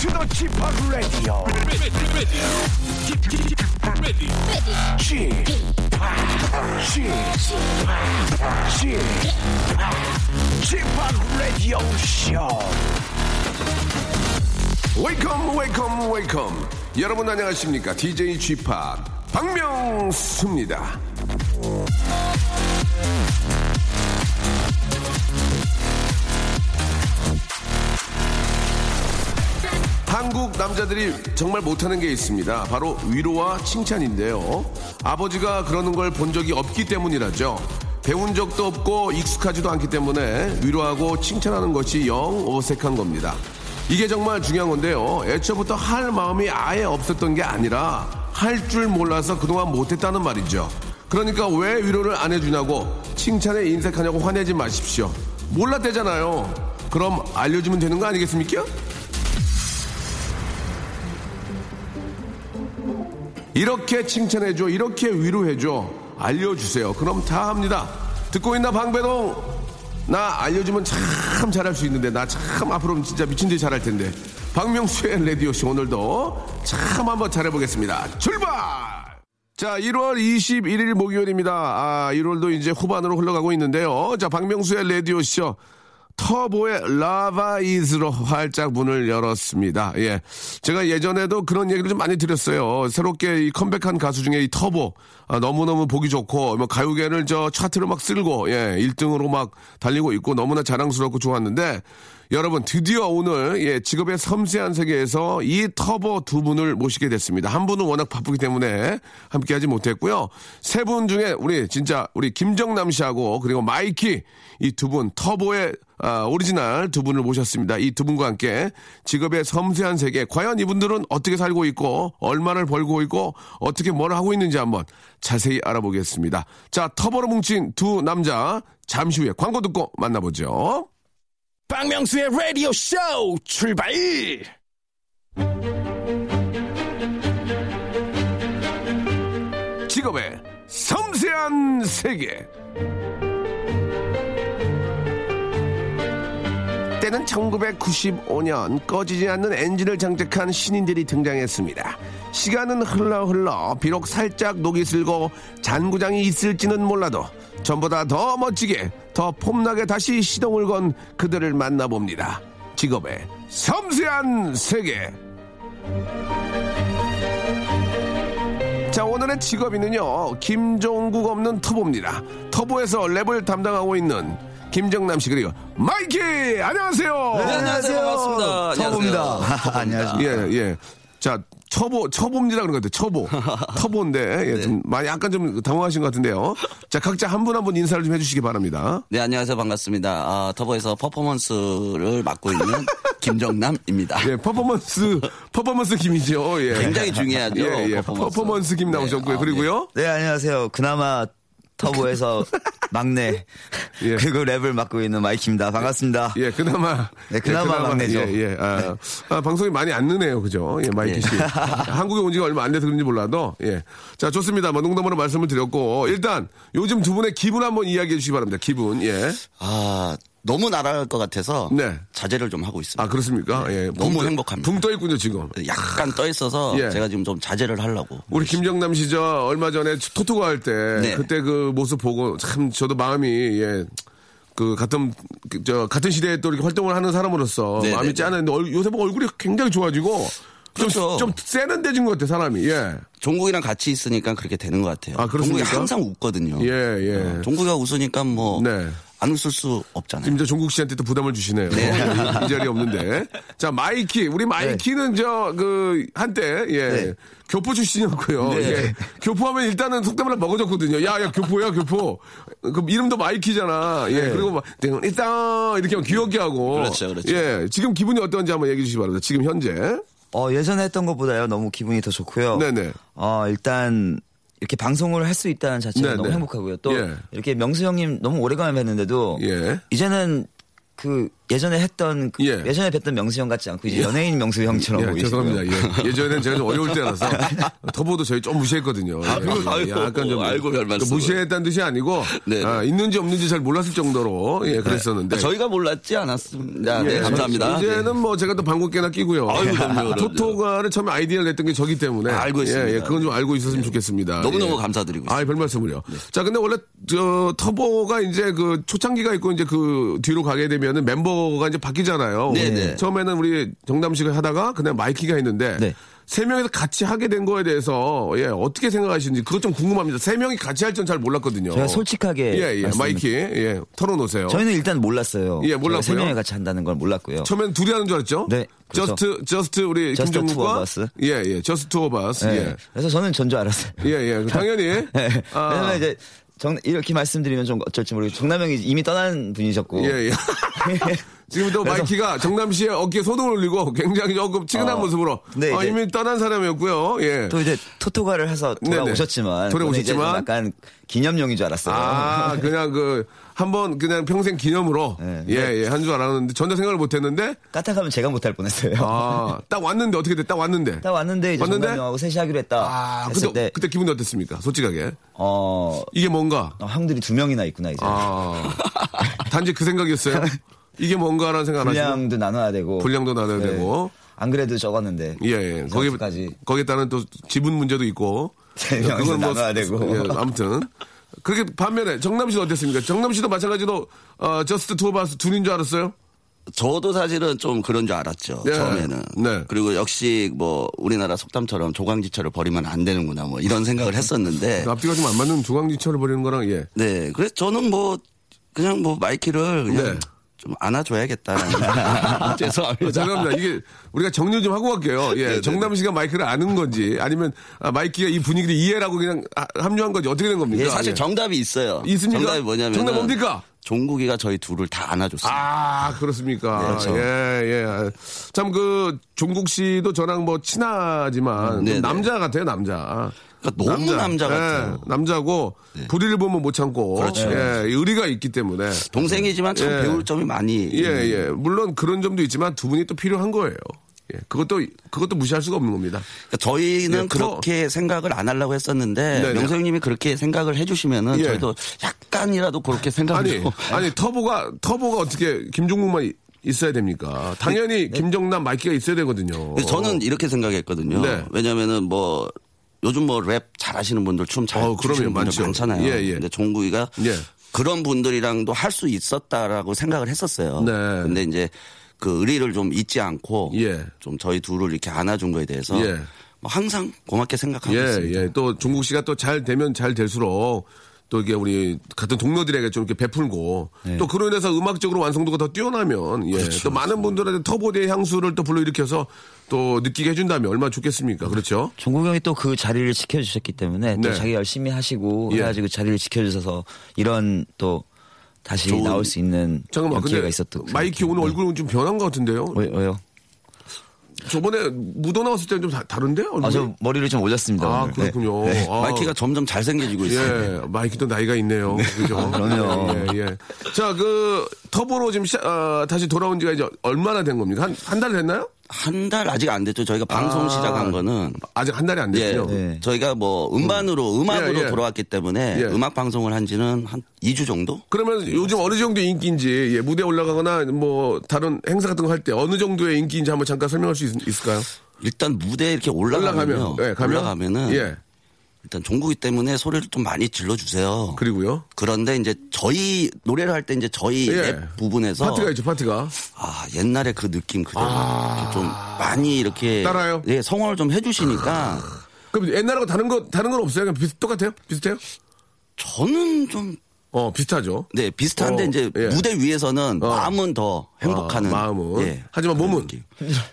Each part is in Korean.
to the Chip Radio. Chip, Radio Show. 웨이컴 웨이컴 웨이컴 여러분 안녕하십니까 DJ g p 박명수입니다 한국 남자들이 정말 못하는 게 있습니다 바로 위로와 칭찬인데요 아버지가 그러는 걸 본 적이 없기 때문이라죠 배운 적도 없고 익숙하지도 않기 때문에 위로하고 칭찬하는 것이 영 어색한 겁니다 이게 정말 중요한 건데요. 애초부터 할 마음이 아예 없었던 게 아니라 할 줄 몰라서 그동안 못했다는 말이죠. 그러니까 왜 위로를 안 해주냐고 칭찬에 인색하냐고 화내지 마십시오. 몰랐대잖아요. 그럼 알려주면 되는 거 아니겠습니까? 이렇게 칭찬해줘, 이렇게 위로해줘, 알려주세요. 그럼 다 합니다. 듣고 있나 방배동? 나 알려주면 참 잘할 수 있는데 나 참 앞으로는 진짜 미친 듯이 잘할 텐데. 박명수의 라디오쇼 오늘도 참 한번 잘해보겠습니다. 출발! 자 1월 21일 목요일입니다. 아 1월도 이제 후반으로 흘러가고 있는데요. 자 박명수의 라디오쇼 터보의 Love Is로 활짝 문을 열었습니다. 예. 제가 예전에도 그런 얘기를 좀 많이 드렸어요. 새롭게 이 컴백한 가수 중에 이 터보. 아, 너무너무 보기 좋고, 뭐 가요계를 저 차트로 막 쓸고, 예. 1등으로 막 달리고 있고 너무나 자랑스럽고 좋았는데, 여러분 드디어 오늘 예, 직업의 섬세한 세계에서 이 터보 두 분을 모시게 됐습니다. 한 분은 워낙 바쁘기 때문에 함께 하지 못했고요. 세 분 중에 우리 진짜 우리 김정남 씨하고 그리고 마이키 이 두 분 터보의 아, 오리지널 두 분을 모셨습니다. 이 두 분과 함께 직업의 섬세한 세계 과연 이분들은 어떻게 살고 있고 얼마를 벌고 있고 어떻게 뭘 하고 있는지 한번 자세히 알아보겠습니다. 자 터보로 뭉친 두 남자 잠시 후에 광고 듣고 만나보죠. 박명수의 라디오 쇼 출발! 직업의 섬세한 세계. 때는 1995년 꺼지지 않는 엔진을 장착한 신인들이 등장했습니다. 시간은 흘러 흘러 비록 살짝 녹이 슬고 잔구장이 있을지는 몰라도 전보다 더 멋지게 더 폼나게 다시 시동을 건 그들을 만나봅니다. 직업의 섬세한 세계. 자 오늘의 직업인은요 김종국 없는 터보입니다 터보에서 랩을 담당하고 있는 김정남 씨 그리고 마이키 안녕하세요 네, 안녕하세요. 반갑습니다. 처음입니다. 안녕하십니까. 예 예 자 처보 처보입니다 그런 것 같아요 처보 터보인데 예, 좀 많이 약간 좀 당황하신 것 같은데요 자 각자 한분 한 분 인사를 좀 해주시기 바랍니다 네, 안녕하세요. 반갑습니다. 아, 터보에서 퍼포먼스를 맡고 있는 김정남입니다. 예 퍼포먼스 퍼포먼스 김이죠 예 굉장히 중요하죠. 예, 예. 퍼포먼스. 퍼포먼스 김 나오셨고요 네, 아, 그리고요 네, 안녕하세요. 그나마 터보에서 막내 예. 그리고 랩을 맡고 있는 마이키입니다. 반갑습니다. 예, 그나마. 네, 그나마 막내죠. 예, 예. 아, 아, 방송이 많이 안 느네요. 그죠? 예, 마이키 예. 씨. 한국에 온 지가 얼마 안 돼서 그런지 몰라도. 예. 자, 좋습니다. 뭐, 농담으로 말씀을 드렸고. 일단, 요즘 두 분의 기분 한번 이야기해 주시기 바랍니다. 기분. 예. 아, 너무 날아갈 것 같아서 네. 자제를 좀 하고 있습니다. 아, 그렇습니까? 예. 너무 붕 떠- 행복합니다. 붕 떠 있군요, 지금. 약간 떠 있어서 예. 제가 지금 좀 자제를 하려고. 우리 김정남 씨, 저, 얼마 전에 토토가 할 때, 네. 그때 그 모습 보고 참 저도 마음이, 예, 그, 같은, 그, 저, 같은 시대에 또 이렇게 활동을 하는 사람으로서 네, 마음이 네, 짠했는데 얼- 요새 보고 얼굴이 굉장히 좋아지고, 좀, 그렇죠. 좀 세련돼진 것 같아, 사람이. 예. 종국이랑 같이 있으니까 그렇게 되는 것 같아요. 아, 그렇습니까? 종국이 항상 웃거든요. 예, 예. 어, 종국이가 웃으니까 뭐 네. 안 웃을 수 없잖아요. 지금 저 종국 씨한테 또 부담을 주시네요. 이, 이 자리에 없는데. 자, 마이키. 우리 마이키는 저, 그, 한때, 예. 네. 교포 출신이었고요. 네. 예. 교포하면 일단은 속담을 먹어줬거든요. 야, 야, 교포야, 교포. 그 이름도 마이키잖아. 예. 그리고 막, 땡, 일단, 이렇게 하면 귀엽게 하고. 그렇죠, 그렇죠. 예. 지금 기분이 어떤지 한번 얘기해 주시기 바랍니다. 지금 현재. 어, 예전에 했던 것보다요. 너무 기분이 더 좋고요. 네네. 어, 일단 이렇게 방송을 할 수 있다는 자체가 네네. 너무 행복하고요. 또 예. 이렇게 명수 형님 너무 오래간만에 뵀는데도 예. 이제는 그 예전에 했던 그 예. 예전에 뵀던 명수 형 같지 않고 이제 연예인 명수 형처럼 예, 보이시고요. 죄송합니다. 예. 예전엔 제가 좀 어려울 때라서 터보도 저희 좀 무시했거든요. 예. 아이고, 약간 좀 아이고, 별 말씀을. 무시했다는 뜻이 아니고 네, 네. 아, 있는지 없는지 잘 몰랐을 정도로 예, 그랬었는데 저희가 몰랐지 않았습니다. 네, 예, 감사합니다. 이제는 뭐 제가 또 방귀깨나 끼고요. 아유, 그럼요, 그럼요. 토토가를 처음에 아이디어를 냈던 게 저기 때문에 알고 있습니다. 예, 예, 그건 좀 알고 있었으면 좋겠습니다. 너무너무 예. 감사드리고 있습니다. 아, 별 말씀을요. 자, 근데 원래 저 터보가 이제 그 초창기가 있고 이제 그 뒤로 가게 되면은 멤버 가 이제 바뀌잖아요. 네네. 처음에는 우리 정담 씨가 하다가 그냥 마이키가 했는데 네. 세 명이서 같이 하게 된 거에 대해서 예, 어떻게 생각하시는지 그것 좀 궁금합니다. 세 명이 같이 할줄잘 몰랐거든요. 제가 솔직하게 예, 예. 마이키 예, 털어놓으세요. 저희는 일단 몰랐어요. 예, 몰랐고요. 세 명이 같이 한다는 걸 몰랐고요. 처음엔 둘이 하는 줄 알았죠? 네, 그렇죠. Just, just 우리 Just the two 김종국과 of us. 예, 예. Just of us. 예. 예. 그래서 저는 전 줄 알았어요. 예, 예. 당연히. 네. 아. 왜냐면 이제 정, 이렇게 말씀드리면 좀 어쩔지 모르겠고 정남형이 이미 떠난 분이셨고 예, 예. 지금부터 마이키가 정남 씨의 어깨에 손을 올리고 굉장히 조금 치근한 어. 모습으로 네, 어, 이미 떠난 사람이었고요. 예. 또 이제 토토가를 해서. 돌아오셨지만 돌아오셨지만. 약간 기념용인 줄 알았어요. 아, 그냥 그, 한번 그냥 평생 기념으로. 네. 예, 예. 한 줄 알았는데 전혀 생각을 못 했는데. 까딱하면 제가 못할 뻔했어요. 아, 딱 왔는데 어떻게 돼? 딱 왔는데. 딱 왔는데 이제 왔는데? 정남형하고 셋이 하기로 했다 아, 했을 그때, 때 그때 기분이 어땠습니까? 솔직하게. 어, 이게 뭔가. 어, 형들이 두 명이나 있구나 이제 아. 단지 그 생각이었어요? 이게 뭔가라는 생각 안 하시고. 분량도 나눠야 되고 분량도 나눠야 네. 되고. 안 그래도 적었는데 예, 예. 거기, 거기까지 거기에 따른 또 지분 문제도 있고. 세 명이서 나눠야 되고. 예, 아무튼. 그렇게 반면에 정남 씨는 어땠습니까? 정남 씨도 마찬가지로, 어, Just two of us 둘인 줄 알았어요? 저도 사실은 좀 그런 줄 알았죠. 네. 처음에는. 네. 그리고 역시 뭐 우리나라 속담처럼 조강지처를 버리면 안 되는구나 뭐 이런 생각을 했었는데. 그 앞뒤가 좀 안 맞는 조강지처를 버리는 거랑, 예. 네. 그래서 저는 뭐 그냥 뭐 마이키를 그냥 네. 좀 안아줘야겠다라는. 죄송합니다. 어, 죄송합니다. 이게 우리가 정리 좀 하고 갈게요. 예. 네네네. 정남 씨가 마이키를 안은 건지 아니면 아, 마이키가 이 분위기를 이해라고 그냥 아, 합류한 건지 어떻게 된 겁니까? 예, 사실 예. 정답이 있어요. 있습니까? 정답이 뭐냐면 정답 뭡니까? 종국이가 저희 둘을 다 안아줬어요. 아, 그렇습니까? 그렇죠. 예, 예. 참, 그, 종국 씨도 저랑 뭐 친하지만, 좀 네네. 남자 같아요, 남자. 그러니까 너무 남자 같아요. 예, 남자고, 불의를 보면 못 참고, 그렇죠. 예, 의리가 있기 때문에. 동생이지만 참 예. 배울 점이 많이. 예, 예. 물론 그런 점도 있지만 두 분이 또 필요한 거예요. 예, 그것도, 그것도 무시할 수가 없는 겁니다. 그러니까 저희는 예, 커- 그렇게 생각을 안 하려고 했었는데 네네. 명수 형님이 그렇게 생각을 해주시면은 예. 저희도 약간이라도 그렇게 생각을 아니, 좀 아니, 터보가, 터보가 어떻게 김종국만 이- 있어야 됩니까? 당연히 김정남 마이키가 있어야 되거든요. 저는 이렇게 생각했거든요. 네. 왜냐면은 뭐 요즘 뭐 랩 잘하시는 분들 춤잘 어. 추시는 분들 많죠. 많잖아요. 예, 예. 근데 종국이가 예. 그런 분들이랑도 할 수 있었다라고 생각을 했었어요. 네. 근데 이제 그 의리를 좀 잊지 않고 예. 좀 저희 둘을 이렇게 안아준 거에 대해서 예. 뭐 항상 고맙게 생각하고 예, 있습니다. 예. 또 종국 씨가 또 잘 되면 잘 될수록 또 이게 우리 같은 동료들에게 좀 이렇게 베풀고 네. 또 그로 인해서 음악적으로 완성도가 더 뛰어나면 예. 그렇죠, 또 많은 분들한테 터보의 향수를 또 불러일으켜서 또 느끼게 해준다면 얼마나 좋겠습니까? 그렇죠? 종국 형이 또 그 자리를 지켜주셨기 때문에 네. 또 자기 열심히 하시고 예. 해가지고 자리를 지켜주셔서 이런 또 다시 나올 수 있는 잠깐만, 기회가 있었던 마이키 오늘 얼굴은 좀 변한 것 같은데요? 왜, 왜요? 저번에 무도 나왔을 때는 좀 다? 얼굴이? 아, 저 머리를 좀 올렸습니다. 아, 오늘. 그렇군요. 네. 아. 마이키가 점점 잘생겨지고 있어요. 예, 마이키도 나이가 있네요. 그죠? 그럼요. 예, 예. 자, 그, 터보로 지금 시작, 어, 다시 돌아온 지가 이제 얼마나 된 겁니까? 한, 한 달 됐나요? 한 달 아직 안 됐죠. 저희가 방송 아. 시작한 거는 아직 한 달이 안 예, 됐죠? 네. 저희가 뭐 음반으로 음 악으로 예, 예. 돌아왔기 때문에 예. 음악 방송을 한 지는 한 2주 정도? 그러면 요즘 어느 정도의 인기인지, 예, 무대에 올라가거나 뭐, 다른 행사 같은 거 할 때 어느 정도의 인기인지 한번 잠깐 설명할 수 있, 을까요 일단 무대에 이렇게 올라가면요. 올라가면, 예, 가면? 올라가면은 예, 일단 종국이 때문에 소리를 좀 많이 질러 주세요. 그리고요. 그런데 이제 저희 노래를 할 때 이제 저희 예. 랩 부분에서 파트가 있죠, 파트가. 아 옛날에 그 느낌 그대로 이렇게 좀 많이 이렇게 아. 따라요? 예 성원을 좀 해주시니까 그럼 옛날하고 다른 거, 다른 건 없어요? 그냥 비슷, 똑같아요? 비슷해요? 저는 좀 어, 비슷하죠. 네, 비슷한데 어, 이제 예. 무대 위에서는 어. 마음은 더 행복하는. 아, 마음은. 예, 하지만 몸은?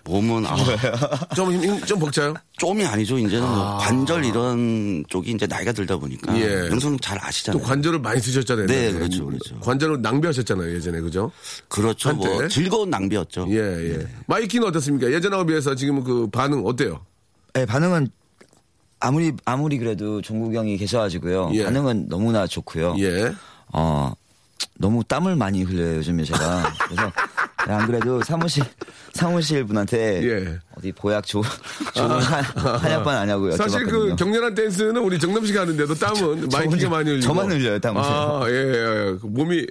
몸은 아, 좀, 힘, 힘- 좀 벅차요? 좀이 아니죠. 이제는 뭐 관절 이런 쪽이 이제 나이가 들다 보니까. 예. 영성 잘또 아시잖아요. 관절을 많이 쓰셨잖아요. 네. 그렇죠, 그렇죠. 관절을 낭비하셨잖아요, 예전에, 그죠? 그렇죠. 뭐 한때. 즐거운 낭비였죠. 예, 예. 마이키는 어떻습니까? 예전하고 비해서 지금 그 반응 어때요? 네, 반응은 아무리 아무리 그래도 종국 형이 계셔가지고요. 예. 반응은 너무나 좋고요. 예. 어 너무 땀을 많이 흘려요 요즘에 제가. 그래서 안 그래도 사무실 사무실 분한테 예. 어디 보약 좋은 좋은 한, 한약방 아냐고 여쭤봤거든요. 사실 그 격렬한 댄스는 우리 정남 씨가 하는데도 땀은 마이키가 혼자- 많이 흘리고. 저만 흘려요, 땀을. 아, 예, 예. 그 몸이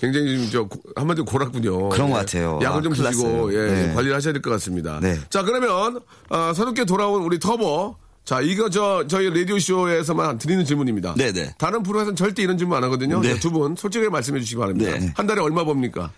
굉장히 좀 저, 고- 한마디로 고랐군요. 그런 것 예. 같아요. 약을 아, 좀 큰일 드시고. 예, 네. 관리를 하셔야 될 것 같습니다. 네. 자, 그러면, 아, 새롭게 돌아온 우리 터보. 자, 이거 저, 저희 라디오쇼에서만 드리는 질문입니다. 네네. 다른 프로에서는 절대 이런 질문 안 하거든요. 네. 두 분 솔직하게 말씀해 주시기 바랍니다. 네. 한 달에 얼마 법니까?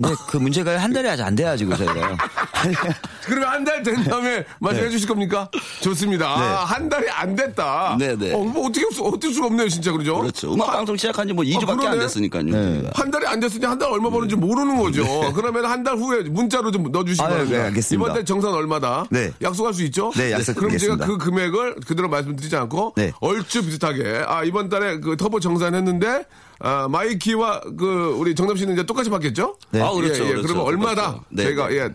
근데 그 문제가 한 달이 아직 안 돼가지고 저희가요. 그러면 한달 된 다음에 말씀해 주실 겁니까? 좋습니다. 아, 한 달이 안 됐다. 네, 네. 어, 뭐 어떻게, 없- 어쩔 수가 없네요, 진짜. 그죠? 그렇죠. 음악 한- 방송 시작한 지 뭐 2주밖에 그러네. 안 됐으니까요. 네. 한 달이 안 됐으니 한 달 얼마 버는지 모르는 거죠. 그러면 한 달 후에 문자로 좀 넣어주시기 아유, 바랍니다. 네, 알겠습니다. 이번 달 정산 얼마다. 네. 약속할 수 있죠? 네, 그럼 제가. 그 금액을 그대로 말씀드리지 않고 네. 얼추 비슷하게 아 이번 달에 그 터보 정산했는데 아, 마이키와 그 우리 정남 씨는 이제 똑같이 받겠죠? 네. 아, 그렇죠, 예, 예. 그렇죠. 그러면 얼마다. 네, 저희가 네. 예.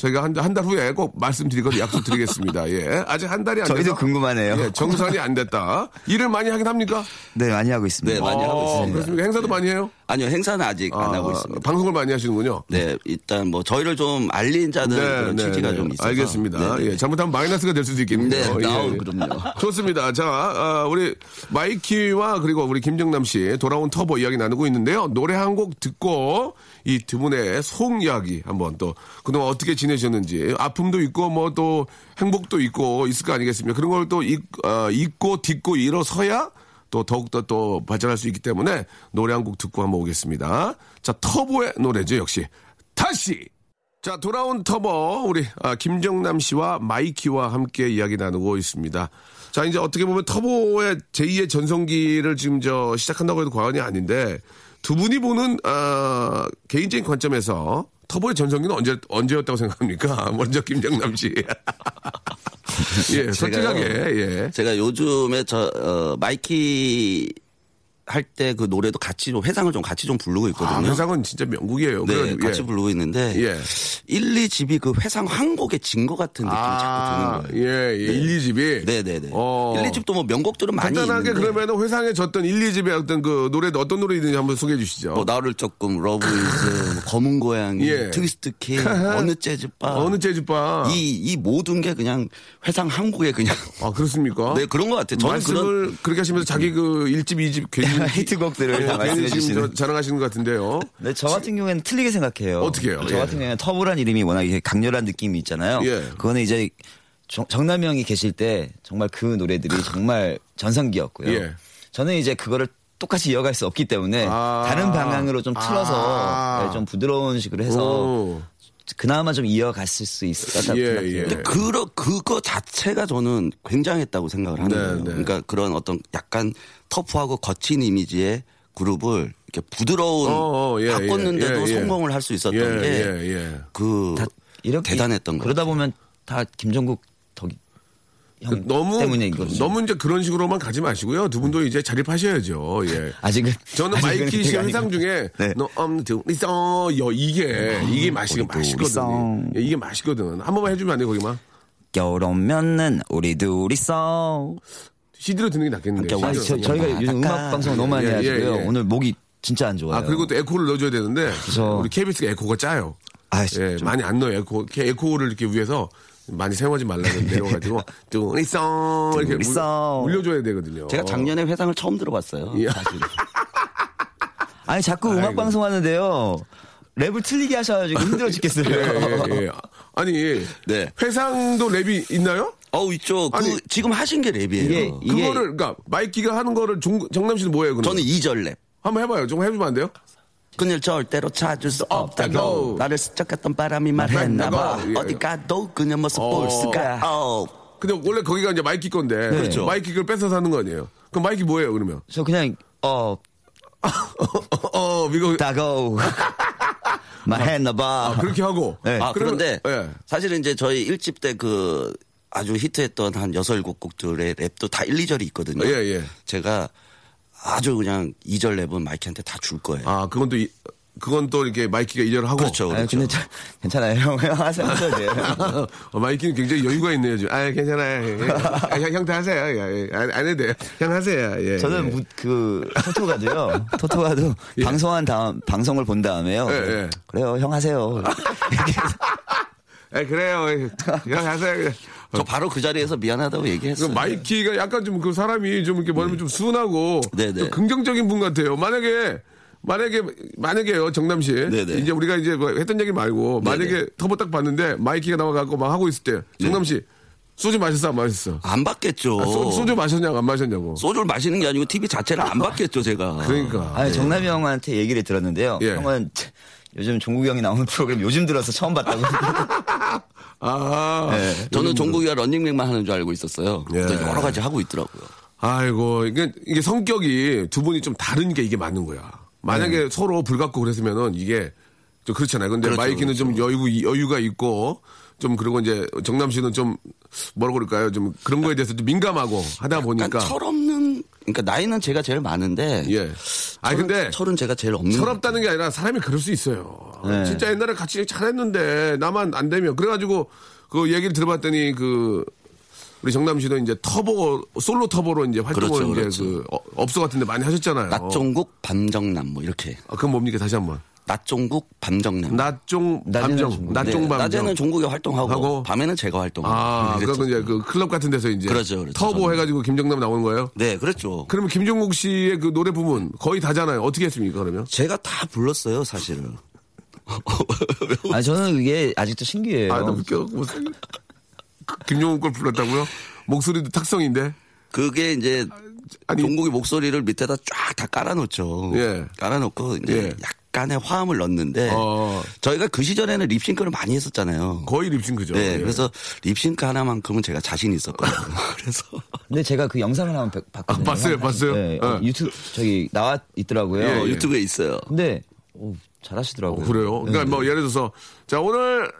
저희가 한 한 달 후에 꼭 말씀드리거든 약속드리겠습니다. 예. 아직 한 달이 안 저희도 궁금하네요. 예, 정산이 안 됐다. 일을 많이 하긴 합니까? 네 많이 하고 있습니다. 네, 많이 하고 어, 있습니다. 그렇습니까? 행사도 많이 해요? 아니요, 행사는 아직 안 하고 아, 있습니다. 방송을 많이 하시는군요. 네, 일단 뭐 저희를 좀 알린다는 그런 취지가 좀 있어서. 네, 알겠습니다. 네, 네. 예, 잘못하면 마이너스가 될 수도 있겠네요. 네, 예, 아우, 예. 그럼요. 좋습니다. 자, 아, 우리 마이키와 그리고 우리 김정남 씨 돌아온 터보 이야기 나누고 있는데요. 노래 한 곡 듣고 이 두 분의 속 이야기 한번 또 그동안 어떻게 지내셨는지 아픔도 있고 뭐 또 행복도 있고 있을 거 아니겠습니까? 그런 걸 또 잊고 딛고 일어서야 또 더욱더 또 발전할 수 있기 때문에 노래 한 곡 듣고 한번 오겠습니다. 자, 터보의 노래죠, 역시. 다시! 자, 돌아온 터보, 우리, 아, 김정남 씨와 마이키와 함께 이야기 나누고 있습니다. 자, 이제 어떻게 보면 터보의 제2의 전성기를 지금 저 시작한다고 해도 과언이 아닌데, 두 분이 보는, 아, 개인적인 관점에서 터보의 전성기는 언제, 언제였다고 생각합니까? 먼저 김정남 씨. 예, 솔직하게, 예. 제가 요즘에 저 어, 마이키 할 때 그 노래도 같이 좀 회상을 좀 같이 좀 부르고 있거든요. 아, 회상은 진짜 명곡이에요. 네, 그래가지고, 같이 예. 부르고 있는데 예. 1, 2집이 그 회상 한 곡에 진 것 같은 느낌이 아, 자꾸 드는 거예요. 예, 예. 1, 2집이. 네, 네, 네. 어. 1, 2집도 뭐 명곡들은 많이 간단하게 있는데 그러면 회상에 졌던 1, 2집의 어떤 그 노래도 어떤 노래이든지 한번 소개해 주시죠. 뭐 나 어릴 적 꿈 Love Is 뭐 검은 고양이 예. Twist King 어느 재즈바 어느 재즈바. 이, 이 모든 게 그냥 회상 한 곡에 그냥 아, 그렇습니까? 네 그런 것 같아요. 저는 말씀을 그런 그렇게 하시면서 자기 그 1집, 2집 괜히 히트곡들을 다 예, 괜히 말씀해 지금 주시는. 저 자랑하시는 것 같은데요. 네, 저 같은 경우에는 틀리게 생각해요. 어떻게 해요? 저 예. 같은 경우에는 터보란 이름이 워낙 강렬한 느낌이 있잖아요. 예. 그거는 이제 정- 정남이 형이 계실 때 정말 그 노래들이 정말 전성기였고요. 예. 저는 이제 그거를 똑같이 이어갈 수 없기 때문에 아. 다른 방향으로 좀 틀어서 아. 네, 좀 부드러운 식으로 해서 오. 그나마 좀 이어갔을 수 예, 생각해요. 예. 근데 그러, 그거 자체가 저는 굉장했다고 생각을 하는 네, 거예요. 네. 그러니까 그런 어떤 약간 터프하고 거친 이미지의 그룹을 이렇게 부드러운 어, 어, 예, 바꿨는데도 예, 예, 예. 성공을 할 수 있었던 예, 게 예, 예. 그다 이렇게 대단했던 거. 그러다 보면 다 김종국 덕이 형그 너무 때문에 이거죠. 너무 이제 그런 식으로만 가지 마시고요. 두 분도 이제 자립하셔야죠. 예. 아직은 저는 아직은 마이키 씨. 회상 중에 네. 오면 둘이서 여 이게 이게 맛이 맛있거든. 이게 맛있거든. 한 번만 해주면 안돼 거기만. 겨울 오면은 우리 둘이서 CD로 듣는 게 낫겠는데. 함께 아니, CD로. 저, 저희가 요즘 음악 방송 너무 많이 예, 예, 해가지고요. 예. 오늘 목이 진짜 안 좋아요. 아 그리고 또 에코를 넣어줘야 되는데 그래서- 우리 KBS가 에코가 짜요. 아, 예, 좀- 많이 안 넣어요. 에코 에코를 이렇게 위해서 많이 사용하지 말라고 내려가지고 또 리서 이렇게. 물- 물려줘야 되거든요. 제가 작년에 회상을 처음 들어봤어요. 예. 사실. 아니 자꾸 음악 아이고. 방송 하는데요. 랩을 틀리게 하셔가지고 힘들어 죽겠어요. 예, 예, 예. 아니 네. 회상도 랩이 있나요? 어우 있죠. 그 아니, 지금 하신 게 랩이에요. 이게- 이게- 그거를 그러니까 마이키가 하는 거를 종, 정남 씨는 뭐예요? 그럼? 저는 2절 랩. 한번 해봐요. 좀 해주면 안 돼요? 그녀를 절대로 찾을 수 없다고. 나를 스쳐갔던 바람이 말했나봐 말했나봐. 예. 어디 가도 그녀 모습 어. 볼 수가 어. 근데 원래 거기가 이제 마이키 건데 그렇죠. 마이키 걸 뺏어서 하는 거 아니에요? 그럼 마이키 뭐예요? 그러면 저 그냥 어 어, 미국 다고. 말했나봐. 아, 그렇게 하고. 네. 아, 그러면- 그런데 예. 사실은 이제 저희 1집 때그 아주 히트했던 한 여섯 일곱 곡들의 랩도 다 1, 2절이 있거든요. 예, 예. 제가 아주 그냥 2절 랩은 마이키한테 다 줄 거예요. 아, 그건 또, 이- 그건 또 이렇게 마이키가 이절을 하고. 그렇죠. 아, 그렇죠. 근데 저, 괜찮아요. 형, 형 하세요. 하셔도 돼요. 어, 마이키는 굉장히 여유가 있네요, 지금. 아, 괜찮아요. 아, 형, 형다 하세요. 예, 예. 안, 안 해도 돼요. 형 하세요. 예. 저는 예. 무- 그 토토가도요. 토토가도 방송한 다음 방송을 본 다음에요. 예, 예. 그래요, 형 하세요. 예, 그래요. 형 하세요. 저 바로 그 자리에서 미안하다고 그 얘기했어요. 마이키가 약간 좀 그 사람이 좀 이렇게 뭐냐면 좀 순하고 네네. 좀 긍정적인 분 같아요. 만약에 만약에 만약에요 정남 씨 네네. 이제 우리가 이제 뭐 했던 얘기 말고 만약에 네네. 터보 딱 봤는데 마이키가 나와갖고 막 하고 있을 때 정남 씨 소주 마셨어 안 마셨어? 안 봤겠죠. 아, 소, 소주 마셨냐고 안 마셨냐고. 소주를 마시는 게 아니고 TV 자체를 안 봤겠죠, 제가. 그러니까. 아니, 정남이 형한테 얘기를 들었는데요. 예. 형은 요즘 종국이 형이 나오는 프로그램 요즘 들어서 처음 봤다고. 아, 네. 저는 종국이가 런닝맨만 하는 줄 알고 있었어요. 예. 또 여러 가지 하고 있더라고요. 아이고 이게 이게 성격이 두 분이 좀 다른 게 이게 맞는 거야. 만약에 서로 불같고 그랬으면은 이게 좀 그렇잖아요. 근데 그렇죠, 마이키는 좀 여유 여유가 있고 좀 그리고 이제 정남 씨는 좀 뭐라고 그럴까요? 좀 그런 거에 대해서 좀 민감하고 하다 보니까 철없는, 그러니까 나이는 제가 제일 많은데. 예. 아 근데 철은 제가 제일 없는. 것 철없다는 게 아니라 사람이 그럴 수 있어요. 네. 진짜 옛날에 같이 잘했는데 나만 안 되면 그래가지고 그 얘기를 들어봤더니 그 우리 정남 씨도 이제 터보 솔로 터보로 이제 활동을 그렇죠, 이제 그렇죠. 그 어, 업소 같은데 많이 하셨잖아요. 낮종국 밤정남 뭐 이렇게. 아, 그건 뭡니까 다시 한번. 낮 종국 밤정남. 낮종 밤정, 중국. 낮종 네, 밤정. 낮에는 종국이 활동하고 하고. 밤에는 제가 활동하고. 아. 그건 이제 그 클럽 같은 데서 이제 그렇죠, 그렇죠. 터보 저는. 해가지고 김정남 나오는 거예요. 네, 그렇죠. 그러면 김종국 씨의 그 노래 부분 거의 다잖아요. 어떻게 했습니까 그러면? 제가 다 불렀어요, 사실은. 아니, 저는 그게 아직도 신기해요. 아, 나 웃겨갖고 무슨 그 김종국 걸 불렀다고요? 목소리도 탁성인데. 그게 이제 아니- 종국이 목소리를 밑에다 쫙 다 깔아놓죠. 예. 깔아놓고 이제 예. 약 간의 화음을 넣는데 어. 저희가 그 시절에는 립싱크를 많이 했었잖아요. 거의 립싱크죠. 네, 예. 그래서 립싱크 하나만큼은 제가 자신 있었거든요. 그래서 근데 제가 그 영상을 한번 배- 봤거든요. 아, 봤어요, 봤어요? 네, 어. 유튜브 저기 나와 있더라고요. 예. 유튜브에 있어요. 근데 오, 잘하시더라고요. 어, 그래요. 그러니까 네. 뭐 예를 들어서 자 오늘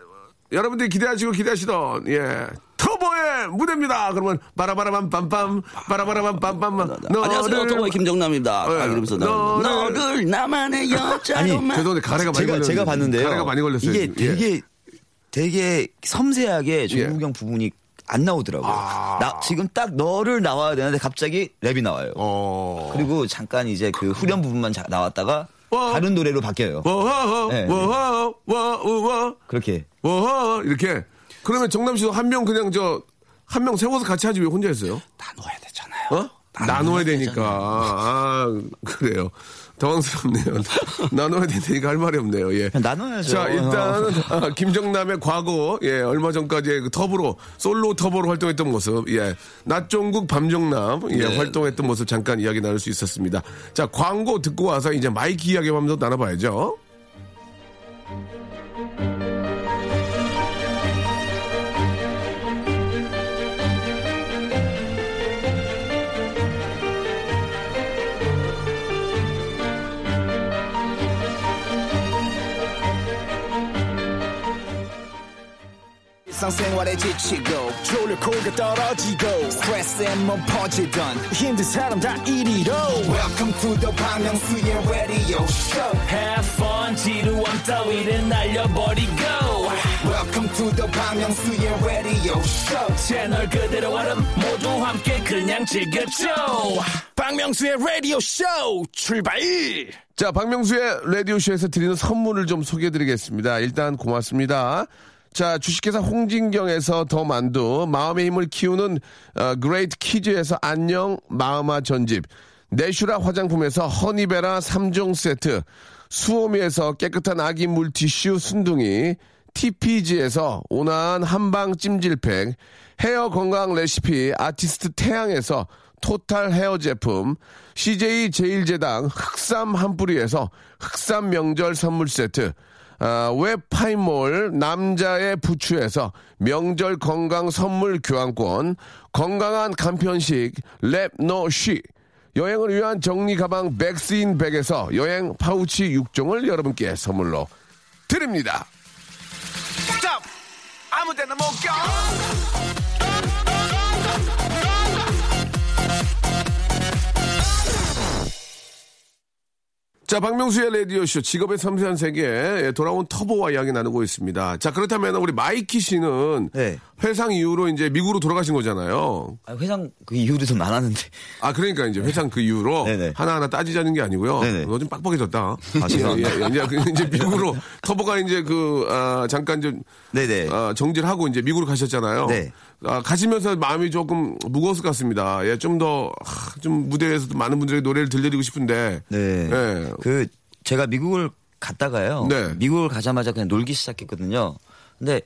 여러분들이 기대하시고 기대하시던 예 터보의 무대입니다. 그러면 바라바라밤 빰빰 바라바라밤 빰빰 안녕하세요, 토보의 김정남입니다. 네. 아, 이러면서 나 너를- 너를 나만의 여자로만. 아니, 죄송한데 가래가 많이 제가 걸렸어요. 제가 봤는데요. 가래가 많이 걸렸어요. 이게 지금. 예. 되게 되게 섬세하게 예. 종국형 부분이 안 나오더라고요. 아. 나 지금 딱 너를 나와야 되는데 갑자기 랩이 나와요. 어. 그리고 잠깐 이제 그 후렴 부분만 자- 나왔다가 어. 다른 노래로 바뀌어요. 워허 네. 워허 워워 그렇게 워허 이렇게 그러면 정남 씨도 한 명 그냥 저 한 명 세워서 같이 하지 왜 혼자 했어요? 나눠야 되잖아요. 어? 나눠야 되니까. 아, 그래요. 당황스럽네요. 나눠야 되니까 할 말이 없네요. 예. 나눠야죠. 자, 일단은 아, 김정남의 과거, 예, 얼마 전까지 그 터보로 솔로 터보로 활동했던 모습, 예, 낮종국 밤정남, 예, 네. 활동했던 모습 잠깐 이야기 나눌 수 있었습니다. 자, 광고 듣고 와서 이제 마이크 이야기 더 나눠봐야죠. 일상생활에 지치고, 졸려 코가 떨어지고, 스트레스에 몸 퍼지던, 힘든 사람 다 이리로. welcome to the Bang radio show Have fun 지루함 따위를 날려버리고 welcome to the Bang radio show 채널 그대로 얼음 모두 함께 그냥 즐겨줘 박명수의 라디오 쇼 출발! 자, 박명수의 라디오 쇼에서 드리는 선물을 좀 소개해 드리겠습니다. 일단 고맙습니다. 자, 주식회사 홍진경에서 더 만두, 마음의 힘을 키우는 어, 그레이트 키즈에서 안녕 마음아 전집, 내슈라 화장품에서 허니베라 3종 세트, 수오미에서 깨끗한 아기 물티슈 순둥이, TPG에서 온화한 한방 찜질팩, 헤어 건강 레시피 아티스트 태양에서 토탈 헤어 제품, CJ 제일제당 흑삼 한 뿌리에서 흑삼 명절 선물 세트, 아, 웹파이몰 남자의 부추에서 명절 건강 선물 교환권, 건강한 간편식 랩노쉬, 여행을 위한 정리 가방 백스인 백에서 여행 파우치 6종을 여러분께 선물로 드립니다. 스탑 아무 데나 못 가. 자, 박명수의 라디오쇼 직업의 섬세한 세계에 돌아온 터보와 이야기 나누고 있습니다. 자, 그렇다면 우리 마이키 씨는 네. 회상 이후로 이제 미국으로 돌아가신 거잖아요. 아, 회상 그 이후도 좀 많았는데. 아, 그러니까 이제 회상 그 이후로 네네. 하나하나 따지자는 게 아니고요. 네네. 너좀 빡빡해졌다. 아, 죄송합니다. 예, 예, 이제, 그- 이제 미국으로 터보가 이제 그, 아, 잠깐 좀 네네. 아, 정지를 하고 이제 미국으로 가셨잖아요. 네. 아, 가시면서 마음이 조금 무거웠을 것 같습니다. 예, 좀 더, 하, 좀 무대에서도 많은 분들의 노래를 들려드리고 싶은데. 네. 예. 그 제가 미국을 갔다가요. 네. 미국을 가자마자 그냥 놀기 시작했거든요. 근데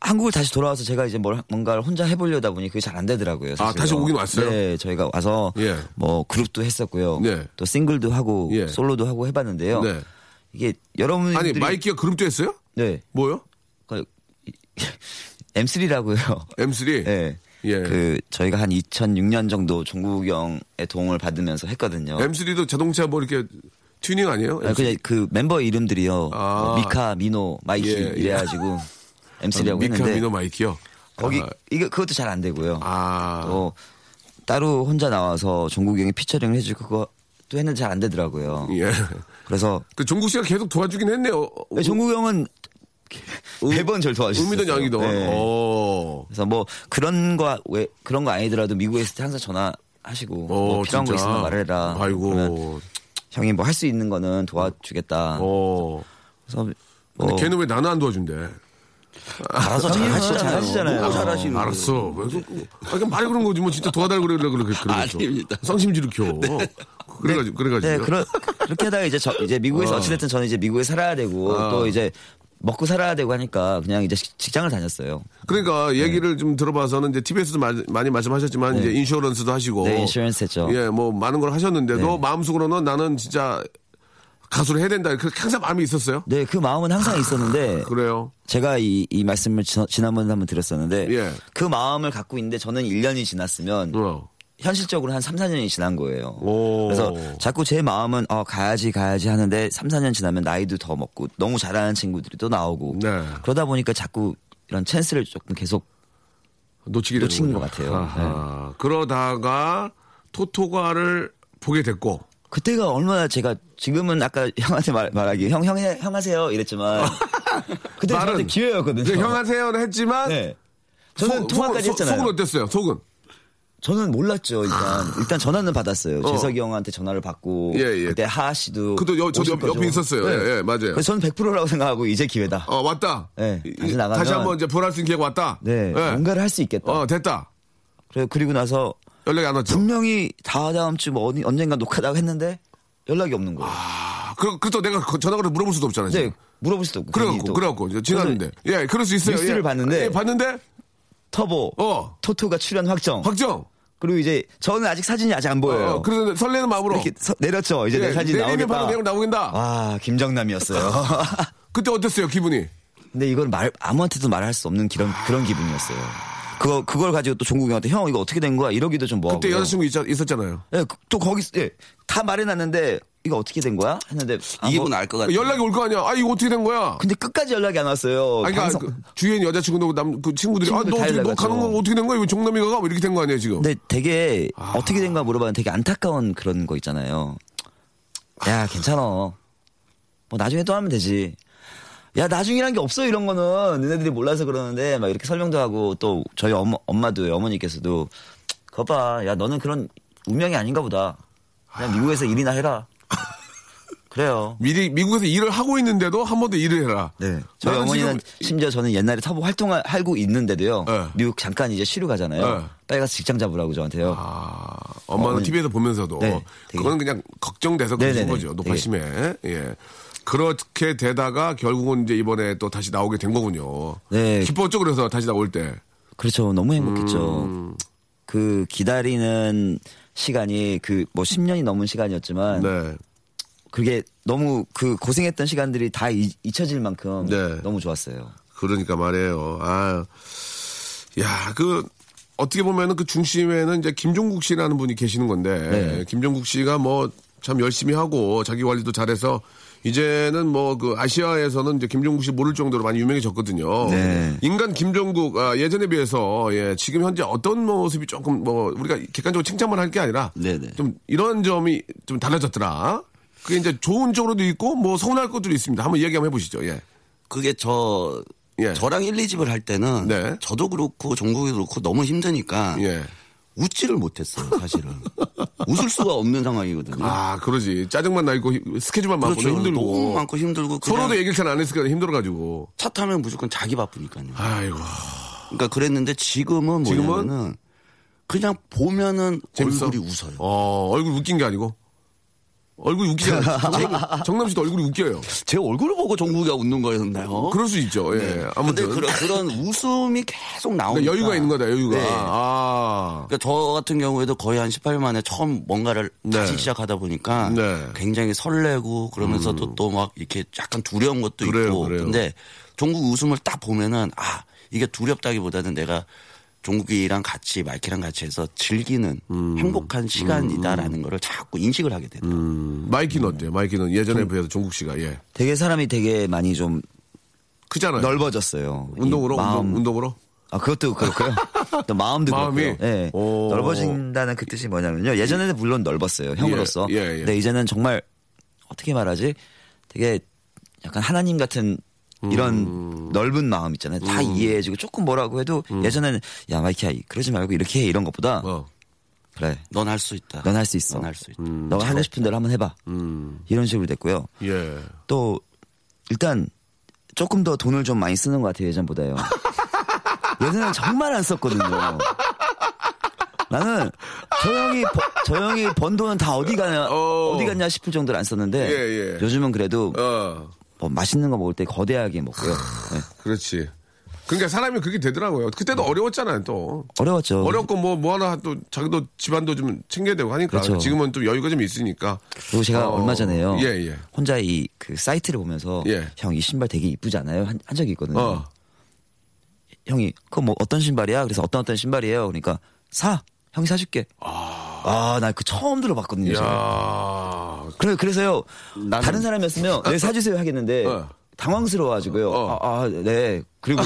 한국을 다시 돌아와서 제가 이제 뭘 뭔가를 혼자 해보려다 보니 그게 잘 안 되더라고요. 사실은. 아, 다시 오긴 왔어요? 네, 저희가 와서 예. 뭐 그룹도 했었고요. 네. 또 싱글도 하고 예. 솔로도 하고 해봤는데요. 네. 이게 여러분들이 아니, 마이키가 그룹도 했어요? 네. 뭐요? 그 M3라고요. M3? 네. 예. 그 저희가 한 2006년 정도 종국 형의 도움을 받으면서 했거든요. M3도 자동차 뭐 이렇게 튜닝 아니에요? 아, 그냥 그 멤버 이름들이요. 아. 뭐 미카, 미노, 마이키 예, 예. 이래가지고 M3라고 미카 했는데 미노 마이키요. 거기 아, 이게 그것도 잘 안 되고요. 아. 또 따로 혼자 나와서 종국이 형이 피처링을 해주고 그거 또 했는데 잘 안 되더라고요. 예. 그래서 그 종국 씨가 계속 도와주긴 했네요. 네, 종국 형은 매번 절 도와주셨어요. 의미던 양이던. 네. 오. 그래서 뭐 그런 거 왜 그런 거 아니더라도 미국에 있을 때 항상 전화 하시고 뭐 오, 필요한 거 어, 진짜. 있으면 말해라. 아이고. 형이 뭐 할 수 있는 거는 도와주겠다. 오. 그래서 근데 뭐 걔는 왜 나는 안 도와준대? 알아서 잘하시잖아요. 너무 잘하시는. 알았어. 왜 그, 아, 말이 그런 거지. 뭐 진짜 도와달라고 그래, 그래, 그래. 그래. 아닙니다. 성심지를 켜. 그래가지고, 그래가지고. 네, 그러, 그렇게 하다가 이제 저, 이제 미국에서 어. 어찌됐든 저는 이제 미국에 살아야 되고 어. 또 이제 먹고 살아야 되고 하니까 그냥 이제 식- 직장을 다녔어요. 그러니까 얘기를 좀 들어봐서는 이제 TBS도 많이 말씀하셨지만 이제 인슈런스도 하시고. 네, 인슈런스 했죠. 예, 뭐 많은 걸 하셨는데도 네. 마음속으로는 나는 진짜 가수를 해야 된다. 그렇게 항상 마음이 있었어요. 네, 그 마음은 항상 있었는데 그래요. 제가 이, 이 말씀을 지, 지난번에 한번 드렸었는데 예. 그 마음을 갖고 있는데 저는 1년이 지났으면 어. 현실적으로 한 3, 4년이 지난 거예요. 오. 그래서 자꾸 제 마음은 어 가야지 가야지 하는데 3, 4년 지나면 나이도 더 먹고 너무 잘하는 친구들이 또 나오고 네. 그러다 보니까 자꾸 이런 찬스를 조금 계속 놓치게 놓친 것. 같아요. 아하. 그러다가 토토가를 보게 됐고. 그때가 얼마나 제가 지금은 아까 형한테 말, 말하기 형, 형, 해- 형 하세요 이랬지만 그때 말은 저한테 기회였거든요. 이제 형 하세요는 했지만 네. 저는 속- 통화까지 속- 했잖아요. 속은 어땠어요? 속은? 저는 몰랐죠 일단 일단 전화는 받았어요. 어. 재석이 형한테 전화를 받고 예, 예. 그때 하하 씨도 그도 여- 저도 옆-. 옆에 있었어요. 예, 예, 맞아요. 그래서 저는 100%라고 생각하고 이제 기회다. 어, 왔다. 네, 이- 다시 나가면- 다시 한번 이제 부활할 수 있는 기회가 왔다. 네, 예. 뭔가를 할 수 있겠다. 어, 됐다. 그래 그리고 나서 연락이 안 왔죠. 분명히 다다음 주 뭐 언젠가 녹화다고 했는데 연락이 없는 거예요. 아, 그, 그또 내가 그 전화 걸어 물어볼 수도 없잖아요. 네, 지금. 물어볼 수도 없고. 그래갖고. 그래갖고, 지났는데. 예, 그럴 수 있어요. 뉴스를 예. 봤는데 예, 봤는데, 터보, 어, 토토가 출연 확정. 확정. 그리고 이제 저는 아직 사진이 아직 안 보여요. 어, 그래서 설레는 마음으로. 이렇게 서- 내렸죠. 이제 예, 내 사진 나오겠다. 바로 내용 나오긴다. 와, 김정남이었어요. 그때 어땠어요, 기분이? 근데 이걸 말 아무한테도 말할 수 없는 그런 그런 기분이었어요. 그거 그걸 가지고 또 종국이 형한테 형 이거 어떻게 된 거야 이러기도 좀 뭐하고. 그때 여자친구 있, 있었잖아요. 예, 그- 또 거기 예, 다 말해놨는데 이거 어떻게 된 거야 했는데 아, 이 기분 뭐- 알것 같아요. 연락이 올 거 아니야. 아, 이거 어떻게 된 거야? 근데 끝까지 연락이 안 왔어요. 아니, 그러니까 방송- 그 주위에 있는 여자친구도 남, 그 친구들이, 아, 친구들 너, 다 어떻게, 너. 가는 거 어떻게 된 거야? 왜 종남이가 가? 뭐 이렇게 된 거 아니에요, 지금? 근데 되게 어떻게 된 거야 물어봤는데 되게 안타까운 그런 거 있잖아요. 야 괜찮아. 뭐 나중에 또 하면 되지. 야 나중이란 게 없어 이런 거는 너네들이 몰라서 그러는데 막 이렇게 설명도 하고 또 저희 엄마, 엄마도 어머니께서도 거봐 야 너는 그런 운명이 아닌가 보다. 그냥 미국에서 일이나 해라. 그래요. 미리, 미국에서 일을 하고 있는데도 한번더 일을 해라. 네. 저희 어머니는 지금- 심지어 저는 옛날에 터보 활동을 하고 있는데도요. 네. 미국 잠깐 이제 쉬러 가잖아요. 네. 빨리 가서 직장 잡으라고 저한테요. 아, 엄마는 어머니. TV에서 보면서도 네, 되게- 그건 그냥 걱정돼서 그러신. 거죠. 노파심에. 예. 그렇게 되다가 결국은 이제 이번에 또 다시 나오게 된 거군요. 네. 기뻤죠, 그래서 다시 나올 때. 그렇죠. 너무 행복했죠. 음. 그 기다리는 시간이 그 뭐 10년이 넘은 시간이었지만 네. 그게 너무 그 고생했던 시간들이 다 잊, 잊혀질 만큼 네. 너무 좋았어요. 그러니까 말이에요. 아, 야, 그, 어떻게 보면은 그 중심에는 이제 김종국 씨라는 분이 계시는 건데 네. 김종국 씨가 뭐 참 열심히 하고 자기 관리도 잘해서 이제는 뭐 그 아시아에서는 이제 김종국 씨 모를 정도로 많이 유명해졌거든요. 네. 인간 김종국 아, 예전에 비해서 예, 지금 현재 어떤 모습이 조금 뭐 우리가 객관적으로 칭찬만 할 게 아니라 네네. 좀 이런 점이 좀 달라졌더라. 그게 이제 좋은 쪽으로도 있고 뭐 서운할 것도 있습니다. 한번 이야기 한번 해보시죠. 예. 그게 저 예. 저랑 1, 2집을 할 때는 네. 저도 그렇고 종국이도 그렇고 너무 힘드니까 예. 웃지를 못했어요 사실은 웃을 수가 없는 상황이거든요. 아, 그러지. 짜증만 나 있고 히- 스케줄만 많고 그렇죠. 힘들고. 너무 많고 힘들고 서로도 얘기를 잘 안 했으니까 힘들어가지고. 차 타면 무조건 자기 바쁘니까요. 아이고. 그러니까 그랬는데 지금은 지금은? 뭐냐면은 그냥 보면은 재밌어? 얼굴이 웃어요. 어, 얼굴 웃긴 게 아니고. 얼굴이 웃기잖아요. 정남, 정남 씨도 얼굴이 웃겨요. 제 얼굴을 보고 종국이가 웃는 거였나요? 그럴 수 있죠. 예. 네. 아무튼. 그런, 그런 웃음이 계속 나오니까 그러니까 여유가 있는 거다, 여유가. 네. 아. 그러니까 저 같은 경우에도 거의 한 18일 만에 처음 뭔가를 네. 다시 시작하다 보니까 네. 음. 굉장히 설레고 그러면서도 또막 이렇게 약간 두려운 것도 그래요, 있고 그래요. 근데 종국 웃음을 딱 보면은 아 이게 두렵다기보다는 내가 종국이랑 같이 마이키랑 같이 해서 즐기는 행복한 시간이다라는 거를 자꾸 인식을 하게 되더라고요. 음, 마이키는 어때요? 마이키는 예전에 비해서 종국 씨가, 예. 되게 사람이 되게 많이 좀 크잖아요. 넓어졌어요. 이 운동으로? 마음, 운동, 운동으로? 아, 그것도 그렇고요. 또 마음도 마음이? 그렇고요. 예. 오. 넓어진다는 그 뜻이 뭐냐면요. 예전에는 물론 넓었어요. 형으로서. 예, 예, 예. 근데 이제는 정말 어떻게 말하지? 되게 약간 하나님 같은 이런 음. 넓은 마음 있잖아요. 다 이해해주고 조금 뭐라고 해도 예전에는 야 마이키야 그러지 말고 이렇게 해 이런 것보다 어. 그래 넌 할 수 있다. 넌 할 수 있어. 넌 할 수 있다. 너가 하고 싶은 대로 한번 해봐. 음. 이런 식으로 됐고요. 예. 또 일단 조금 더 돈을 좀 많이 쓰는 것 같아요 예전보다요. 예전에는 정말 안 썼거든요. 나는 저 형이 버- 저 형이 번 돈은 다 어디 가냐 어. 어. 디 갔냐 싶을 정도로 안 썼는데 예, 예. 요즘은 그래도 어. 뭐 맛있는 거 먹을 때 거대하게 먹고요. 네. 그렇지. 그러니까 사람이 그게 되더라고요. 그때도 어려웠잖아요, 또. 어려웠죠. 어렵고 뭐, 뭐 하나 또 자기도 집안도 좀 챙겨야 되고 하니까. 그렇죠. 지금은 좀 여유가 좀 있으니까. 그리고 제가 어, 얼마 전에요. 예, 예. 혼자 이 그 사이트를 보면서 예. 형 이 신발 되게 이쁘지 않아요? 한, 한 적이 있거든요. 어. 형이 그거 뭐 어떤 신발이야? 그래서 어떤 어떤 신발이에요? 그러니까 사 형이 사줄게. 아, 나그 처음 들어봤거든요. 제가. 야 그래 그래서요 다른 사람이었으면 네 사주세요 하겠는데 어. 당황스러워가지고요. 어. 아, 아, 네. 그리고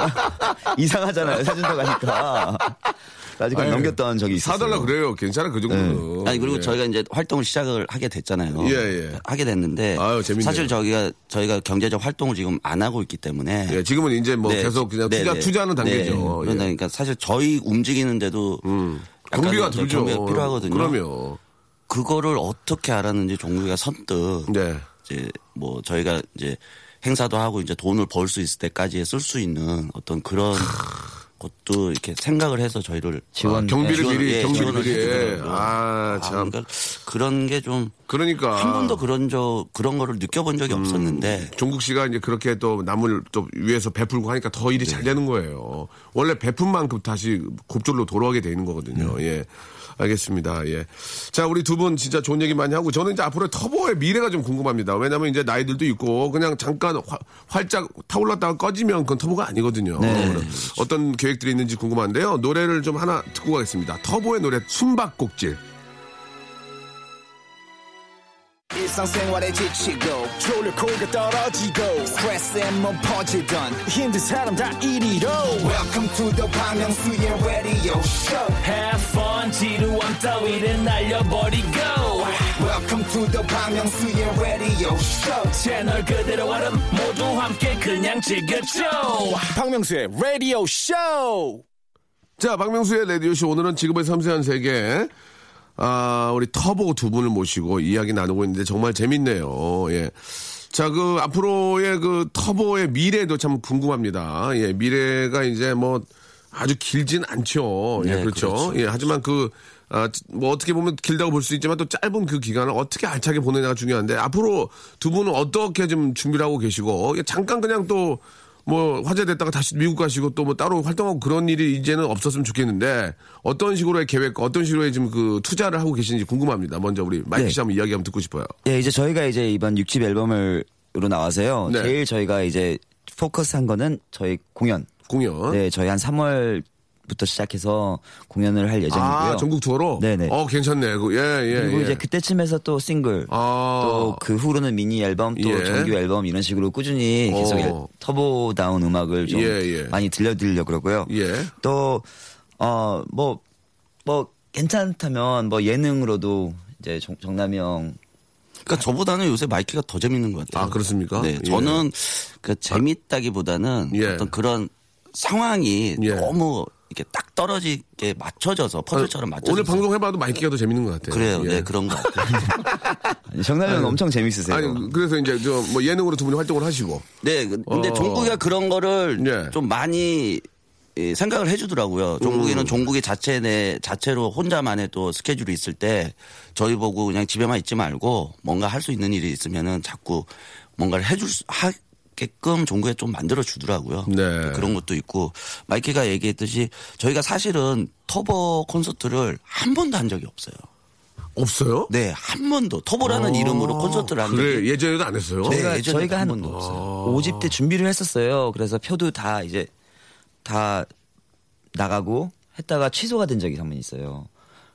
이상하잖아요 사준다고 하니까. 아직 아유, 넘겼던 적이 있어요. 사달라 그래요. 괜찮아, 그 정도는. 아니 그리고 예. 저희가 이제 활동을 시작을 하게 됐잖아요. 예, 예. 하게 됐는데 아유. 사실 저희가 저희가 경제적 활동을 지금 안 하고 있기 때문에 예, 지금은 이제 뭐 네, 계속 그냥 네, 투자, 네. 투자하는 네. 단계죠. 예. 음. 그러니까 사실 저희 움직이는데도 약간 경비가 들죠. 경비가 필요하거든요. 그러면. 그거를 어떻게 알았는지 종국이가 선뜻 네. 이제 뭐 저희가 이제 행사도 하고 이제 돈을 벌 수 있을 때까지 쓸 수 있는 어떤 그런 것도 이렇게 생각을 해서 저희를 지원 아, 경비를 미리, 예, 경비를 미리. 아, 참. 그러니까 그런 게좀한 그러니까. 번도 그런 저 그런 거를 느껴본 적이 없었는데 종국 씨가 이제 그렇게 또 남을 또 위해서 베풀고 하니까 더 일이 잘 되는 거예요. 원래 베푼 만큼 다시 곱절로 돌아오게 되는 거거든요. 예. 알겠습니다. 예. 자, 우리 두 분 진짜 좋은 얘기 많이 하고 저는 이제 앞으로 터보의 미래가 좀 궁금합니다. 왜냐면 이제 나이들도 있고 그냥 잠깐 화- 활짝 타올랐다가 꺼지면 그건 터보가 아니거든요. 어떤 계획들이 있는지 궁금한데요. 노래를 좀 하나 듣고 가겠습니다. 터보의 노래 숨바꼭질. 일상생활에 지치고, 졸려 코가 떨어지고, 스트레스에 몸 퍼지던, 힘든 사람 다 이리로. welcome to the Bang Myung-soo's radio show. Have fun 지루함 따위를 날려버리고. Welcome to the Bang Myung-soo's radio show. 채널 그대로 얼음 모두 함께 그냥 즐겨줘. 박명수의 radio show. 자, 박명수의 라디오쇼 오늘은 지금의 섬세한 세계 아, 우리 터보 두 분을 모시고 이야기 나누고 있는데 정말 재밌네요. 예. 자, 그 앞으로의 그 터보의 미래도 참 궁금합니다. 예, 미래가 이제 뭐 아주 길진 않죠. 예, 네, 그렇죠. 그렇죠. 예, 하지만 그 아, 뭐 어떻게 보면 길다고 볼 수 있지만 또 짧은 그 기간을 어떻게 알차게 보내냐가 중요한데 앞으로 두 분은 어떻게 좀 준비를 하고 계시고 예, 잠깐 그냥 또 뭐 화제됐다가 다시 미국 가시고 또 뭐 따로 활동하고 그런 일이 이제는 없었으면 좋겠는데 어떤 식으로의 계획, 어떤 식으로의 지금 그 투자를 하고 계신지 궁금합니다. 먼저 우리 마이키 네. 씨 한번 이야기 한번 듣고 싶어요. 예, 이제 저희가 이제 이번 6집 앨범으로 나와서요. 네. 제일 저희가 이제 포커스한 거는 저희 공연. 공연. 네, 저희 한 3월 부터 5집부터 시작해서 공연을 할 예정이고요. 아, 전국 투어로? 네네. 어, 괜찮네. 그, 예, 예. 그리고 예. 이제 그때쯤에서 또 싱글, 아. 또그 후로는 미니 앨범, 또 예. 정규 앨범 이런 식으로 꾸준히 계속 어. 터보다운 음악을 좀 예, 예. 많이 들려드리려고 그러고요. 예. 또, 어, 뭐, 뭐, 괜찮다면 뭐 예능으로도 이제 정, 정남이 형 그러니까 저보다는 요새 마이키가 더 재밌는 것 같아요. 아, 그렇습니까? 네, 예. 저는 그 재밌다기보다는 예. 어떤 그런 상황이 예. 너무 이렇게 딱 떨어지게 맞춰져서 퍼즐처럼 맞춰져서 오늘 방송 해봐도 마이키가 더 재밌는 것 같아요. 그래요. 예. 네, 그런 것 같아요. 정남이 형 엄청 재밌으세요. 아니, 그래서 이제 저 뭐 예능으로 두 분이 활동을 하시고. 네, 그- 근데 어. 종국이가 그런 거를 예. 좀 많이 예, 생각을 해주더라고요. 음. 종국이는 종국이 자체 내 자체로 혼자만의 또 스케줄이 있을 때 저희 보고 그냥 집에만 있지 말고 뭔가 할 수 있는 일이 있으면은 자꾸 뭔가를 해줄 수 하 게끔 종국에 좀 만들어 주더라고요. 네. 그런 것도 있고 마이키가 얘기했듯이 저희가 사실은 터보 콘서트를 한 번도 한 적이 없어요. 없어요? 네, 한 번도 터보라는 이름으로 콘서트를 한 적이 그래, 예전에도 안 했어요? 네, 저희가, 예전에 저희가 한 한 번도 없어요. 5집 때 준비를 했었어요. 그래서 표도 다 이제 다 나가고 했다가 취소가 된 적이 한번 있어요.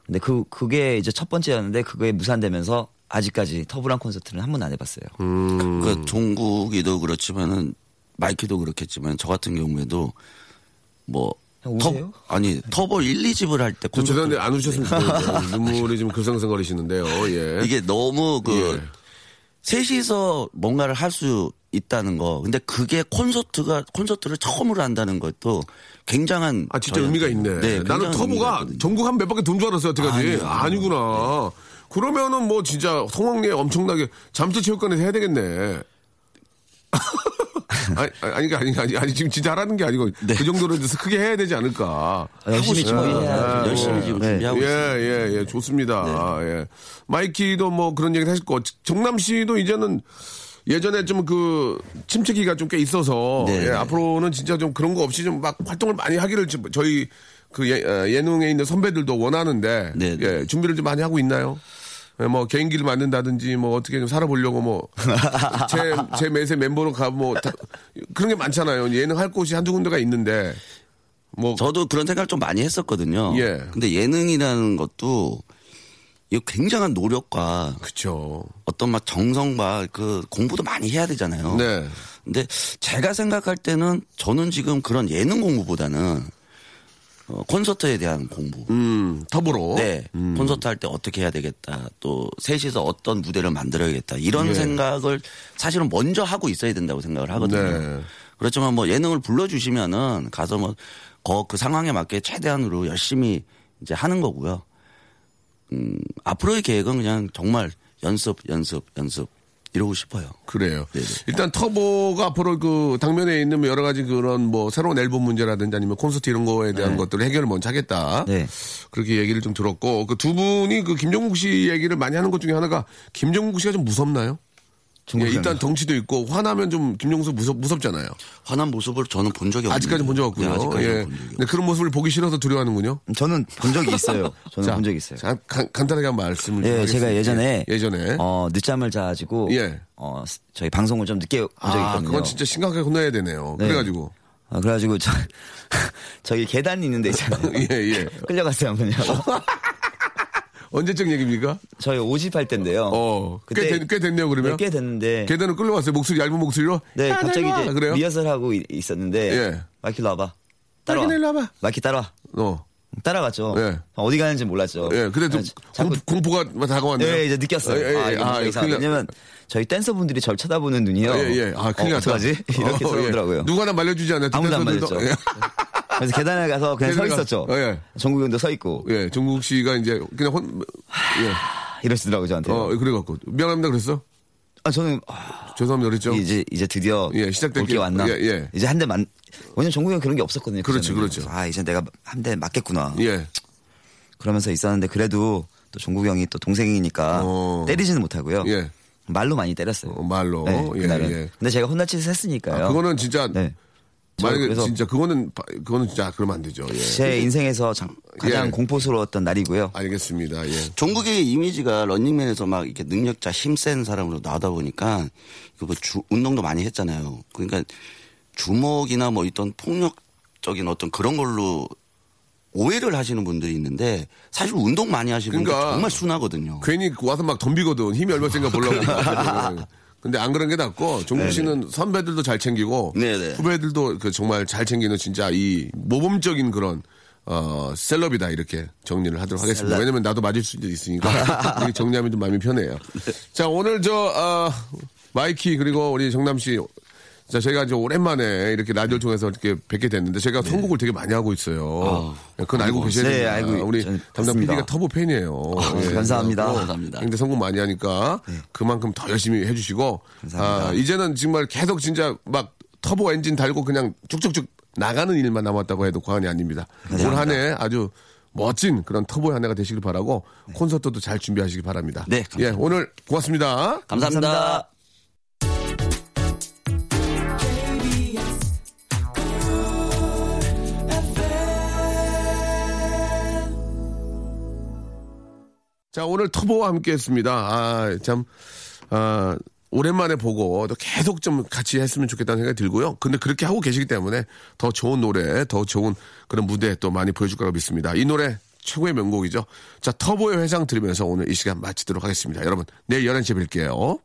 근데 그 그게 이제 첫 번째였는데 그게 무산되면서 아직까지 터블한 콘서트는 한 번도 안 해봤어요. 음. 그 종국이도 그렇지만은 마이키도 그렇겠지만 저 같은 경우에도 뭐형 터? 아니 터보 1, 2집을 할때저 죄송한데 안 우셨으면 좋겠는데 눈물이 지금 글썽글썽거리시는데요. 예. 이게 너무 그 예. 셋이서 뭔가를 할 수 있다는 거. 근데 그게 콘서트가 콘서트를 처음으로 한다는 것도 굉장한 아 진짜 저희한테- 의미가 있네. 네, 나는 터보가. 전국 한 몇 바퀴 돈줄 알았어요. 어떡하지? 아니요, 아니요. 아니구나. 그러면은 뭐 진짜 성황리에 엄청나게 잠수 체육관에서 해야 되겠네. 아니, 아니, 아니, 아니, 아니, 지금 진짜 하라는 게 아니고 네. 그 정도로 해서 크게 해야 되지 않을까. 아, 열심히 싶어요. 준비해야 열심히 지금 네. 준비하고 예, 있습니다. 예, 예, 좋습니다. 예. 마이키도 뭐 그런 얘기를 했고, 정남 씨도 이제는 예전에 좀 그 침체기가 좀 꽤 있어서, 네. 예, 앞으로는 진짜 좀 그런 거 없이 좀 막 활동을 많이 하기를 좀 저희 그 예, 어, 예능에 있는 선배들도 원하는데, 네, 네. 예, 준비를 좀 많이 하고 있나요? 예, 뭐 개인기를 만든다든지 뭐 어떻게 좀 살아보려고 뭐 제 제 매세 멤버로 가뭐 그런 게 많잖아요. 예능 할 곳이 한두 군데가 있는데 뭐 저도 그런 생각을 좀 많이 했었거든요. 예. 근데 예능이라는 것도 이거 굉장한 노력과 그쵸. 어떤 막 정성과 그 공부도 많이 해야 되잖아요. 네. 근데 제가 생각할 때는 저는 지금 그런 예능 공부보다는 어, 콘서트에 대한 공부. 음, 터보로. 네. 콘서트 할 때 어떻게 해야 되겠다. 또 셋이서 어떤 무대를 만들어야겠다. 이런 예. 생각을 사실은 먼저 하고 있어야 된다고 생각을 하거든요. 네. 그렇지만 뭐 예능을 불러주시면은 가서 뭐 그 상황에 맞게 최대한으로 열심히 이제 하는 거고요. 음, 앞으로의 계획은 그냥 정말 연습, 연습, 연습 이러고 싶어요. 그래요. 네네. 일단 터보가 앞으로 그 당면에 있는 여러 가지 그런 뭐 새로운 앨범 문제라든지 아니면 콘서트 이런 거에 대한 것들을 해결을 먼저 하겠다. 네. 그렇게 얘기를 좀 들었고 그 두 분이 그 김종국 씨 얘기를 많이 하는 것 중에 하나가 김종국 씨가 좀 무섭나요? 예, 일단. 덩치도 있고 화나면 좀 김종국 씨 무섭, 무섭잖아요. 화난 모습을 저는 본 적이 없는데. 아직까지 본 적 없고요. 네, 아직까지 예. 본 적이 근데 그런 모습을 보기 싫어서 두려워하는군요. 저는 본 적이 있어요. 저는 본 적이 있어요. 자, 간, 간단하게 한 말씀을 좀 예, 하겠습니다. 제가 예전에 예, 예전에 어, 늦잠을 자가지고 예. 어, 스- 저희 방송을 좀 늦게 본 적이 아, 있거든요. 그건 진짜 심각하게 혼나야 되네요. 네. 그래가지고 아, 그래가지고 저 저기 계단 있는 데 있잖아요. 예, 예. 끌려갔어요 한번요. 언제적 얘기입니까? 저희 오집 할 때인데요. 어, 꽤, 그때- 됐, 꽤 됐네요, 그러면. 네, 꽤 됐는데. 계단을 끌려왔어요. 목소리, 얇은 목소리로. 네, 야, 갑자기. 이제 그래요? 리허설 하고 이- 있었는데. 예. 마이키 일로 와봐. 따라와. 와봐. 마이키 따라와. 어. 따라갔죠. 예. 어디 가는지 몰랐죠. 예, 그래도 자꾸 공, 포가 다가왔네요. 예, 이제 느꼈어요. 예, 예, 아, 예. 이거 아, 났- 왜냐면 저희 댄서분들이 절 쳐다보는 눈이요. 예, 예. 아, 큰일 어, 났다. 어떡하지? 이렇게 어, 쳐다보더라고요. 예. 누가 나 말려주지 않아요. 아무도 안. 말렸죠. 그래서 계단에 가서 그냥 서 있었죠. 어, 예. 종국 형도 서 있고. 예, 예, 종국 씨가 이제 그냥 혼, 예. 이러시더라고요, 저한테. 어, 그래갖고. 미안합니다 그랬어? 아, 저는, 아, 죄송합니다 그랬죠? 이제, 이제 드디어. 예, 시작된 게- 왔나? 예, 예. 이제 한 대 만, 왜냐면 정국 형 그런 게 없었거든요. 그렇죠. 그래서 아, 이제 내가 한 대 맞겠구나. 예. 그러면서 있었는데 그래도 또 종국 형이 또 동생이니까 어. 때리지는 못하고요. 예. 말로 많이 때렸어요. 어, 말로. 네, 예, 그날은. 예. 근데 제가 혼날 짓을 했으니까요. 아, 그거는 진짜. 네. 저 만약에 그래서 진짜 그거는, 바- 그거는 진짜 그러면 안 되죠. 예. 제 인생에서 장- 가장 예. 공포스러웠던 날이고요. 알겠습니다. 예. 종국의 이미지가 런닝맨에서 막 이렇게 능력자 힘센 사람으로 나오다 보니까 그뭐 주- 운동도 많이 했잖아요. 그러니까 주먹이나 뭐 있던 폭력적인 어떤 그런 걸로 오해를 하시는 분들이 있는데 사실 운동 많이 하시는 분들 그러니까 정말 순하거든요. 괜히 와서 막 덤비거든. 힘이 얼마 센가 보려고. 근데 안 그런 게 낫고 종국 씨는 선배들도 잘 챙기고 네네. 후배들도 그 정말 잘 챙기는 진짜 이 모범적인 그런 어 셀럽이다 이렇게 정리를 하도록 하겠습니다. 셀럽. 왜냐면 나도 맞을 수도 있으니까 정리하면 좀 마음이 편해요. 자 오늘 저 어, 마이키 그리고 우리 정남 씨. 자, 제가 이제 오랜만에 이렇게 라디오를 통해서 이렇게 뵙게 됐는데 제가 선곡을 되게 많이 하고 있어요. 그건 알고 계셔야 네, 됩니다. 알고 우리 담당 맞습니다. PD가 터보 팬이에요. 예, 감사합니다. 감사합니다. 굉장히 선곡 많이 하니까 그만큼 더 열심히 해주시고 감사합니다. 아, 이제는 정말 계속 진짜 막 터보 엔진 달고 그냥 쭉쭉쭉 나가는 일만 남았다고 해도 과언이 아닙니다. 올한해 아주 멋진 그런 터보의 한 해가 되시길 바라고 콘서트도 잘 준비하시기 바랍니다. 네, 감사합니다. 예, 오늘 고맙습니다. 감사합니다. 감사합니다. 자, 오늘 터보와 함께 했습니다. 아, 참, 아, 오랜만에 보고 또 계속 좀 같이 했으면 좋겠다는 생각이 들고요. 근데 그렇게 하고 계시기 때문에 더 좋은 노래, 더 좋은 그런 무대 또 많이 보여줄 거라고 믿습니다. 이 노래 최고의 명곡이죠. 자, 터보의 회상 들으면서 오늘 이 시간 마치도록 하겠습니다. 여러분, 내일 11시에 뵐게요.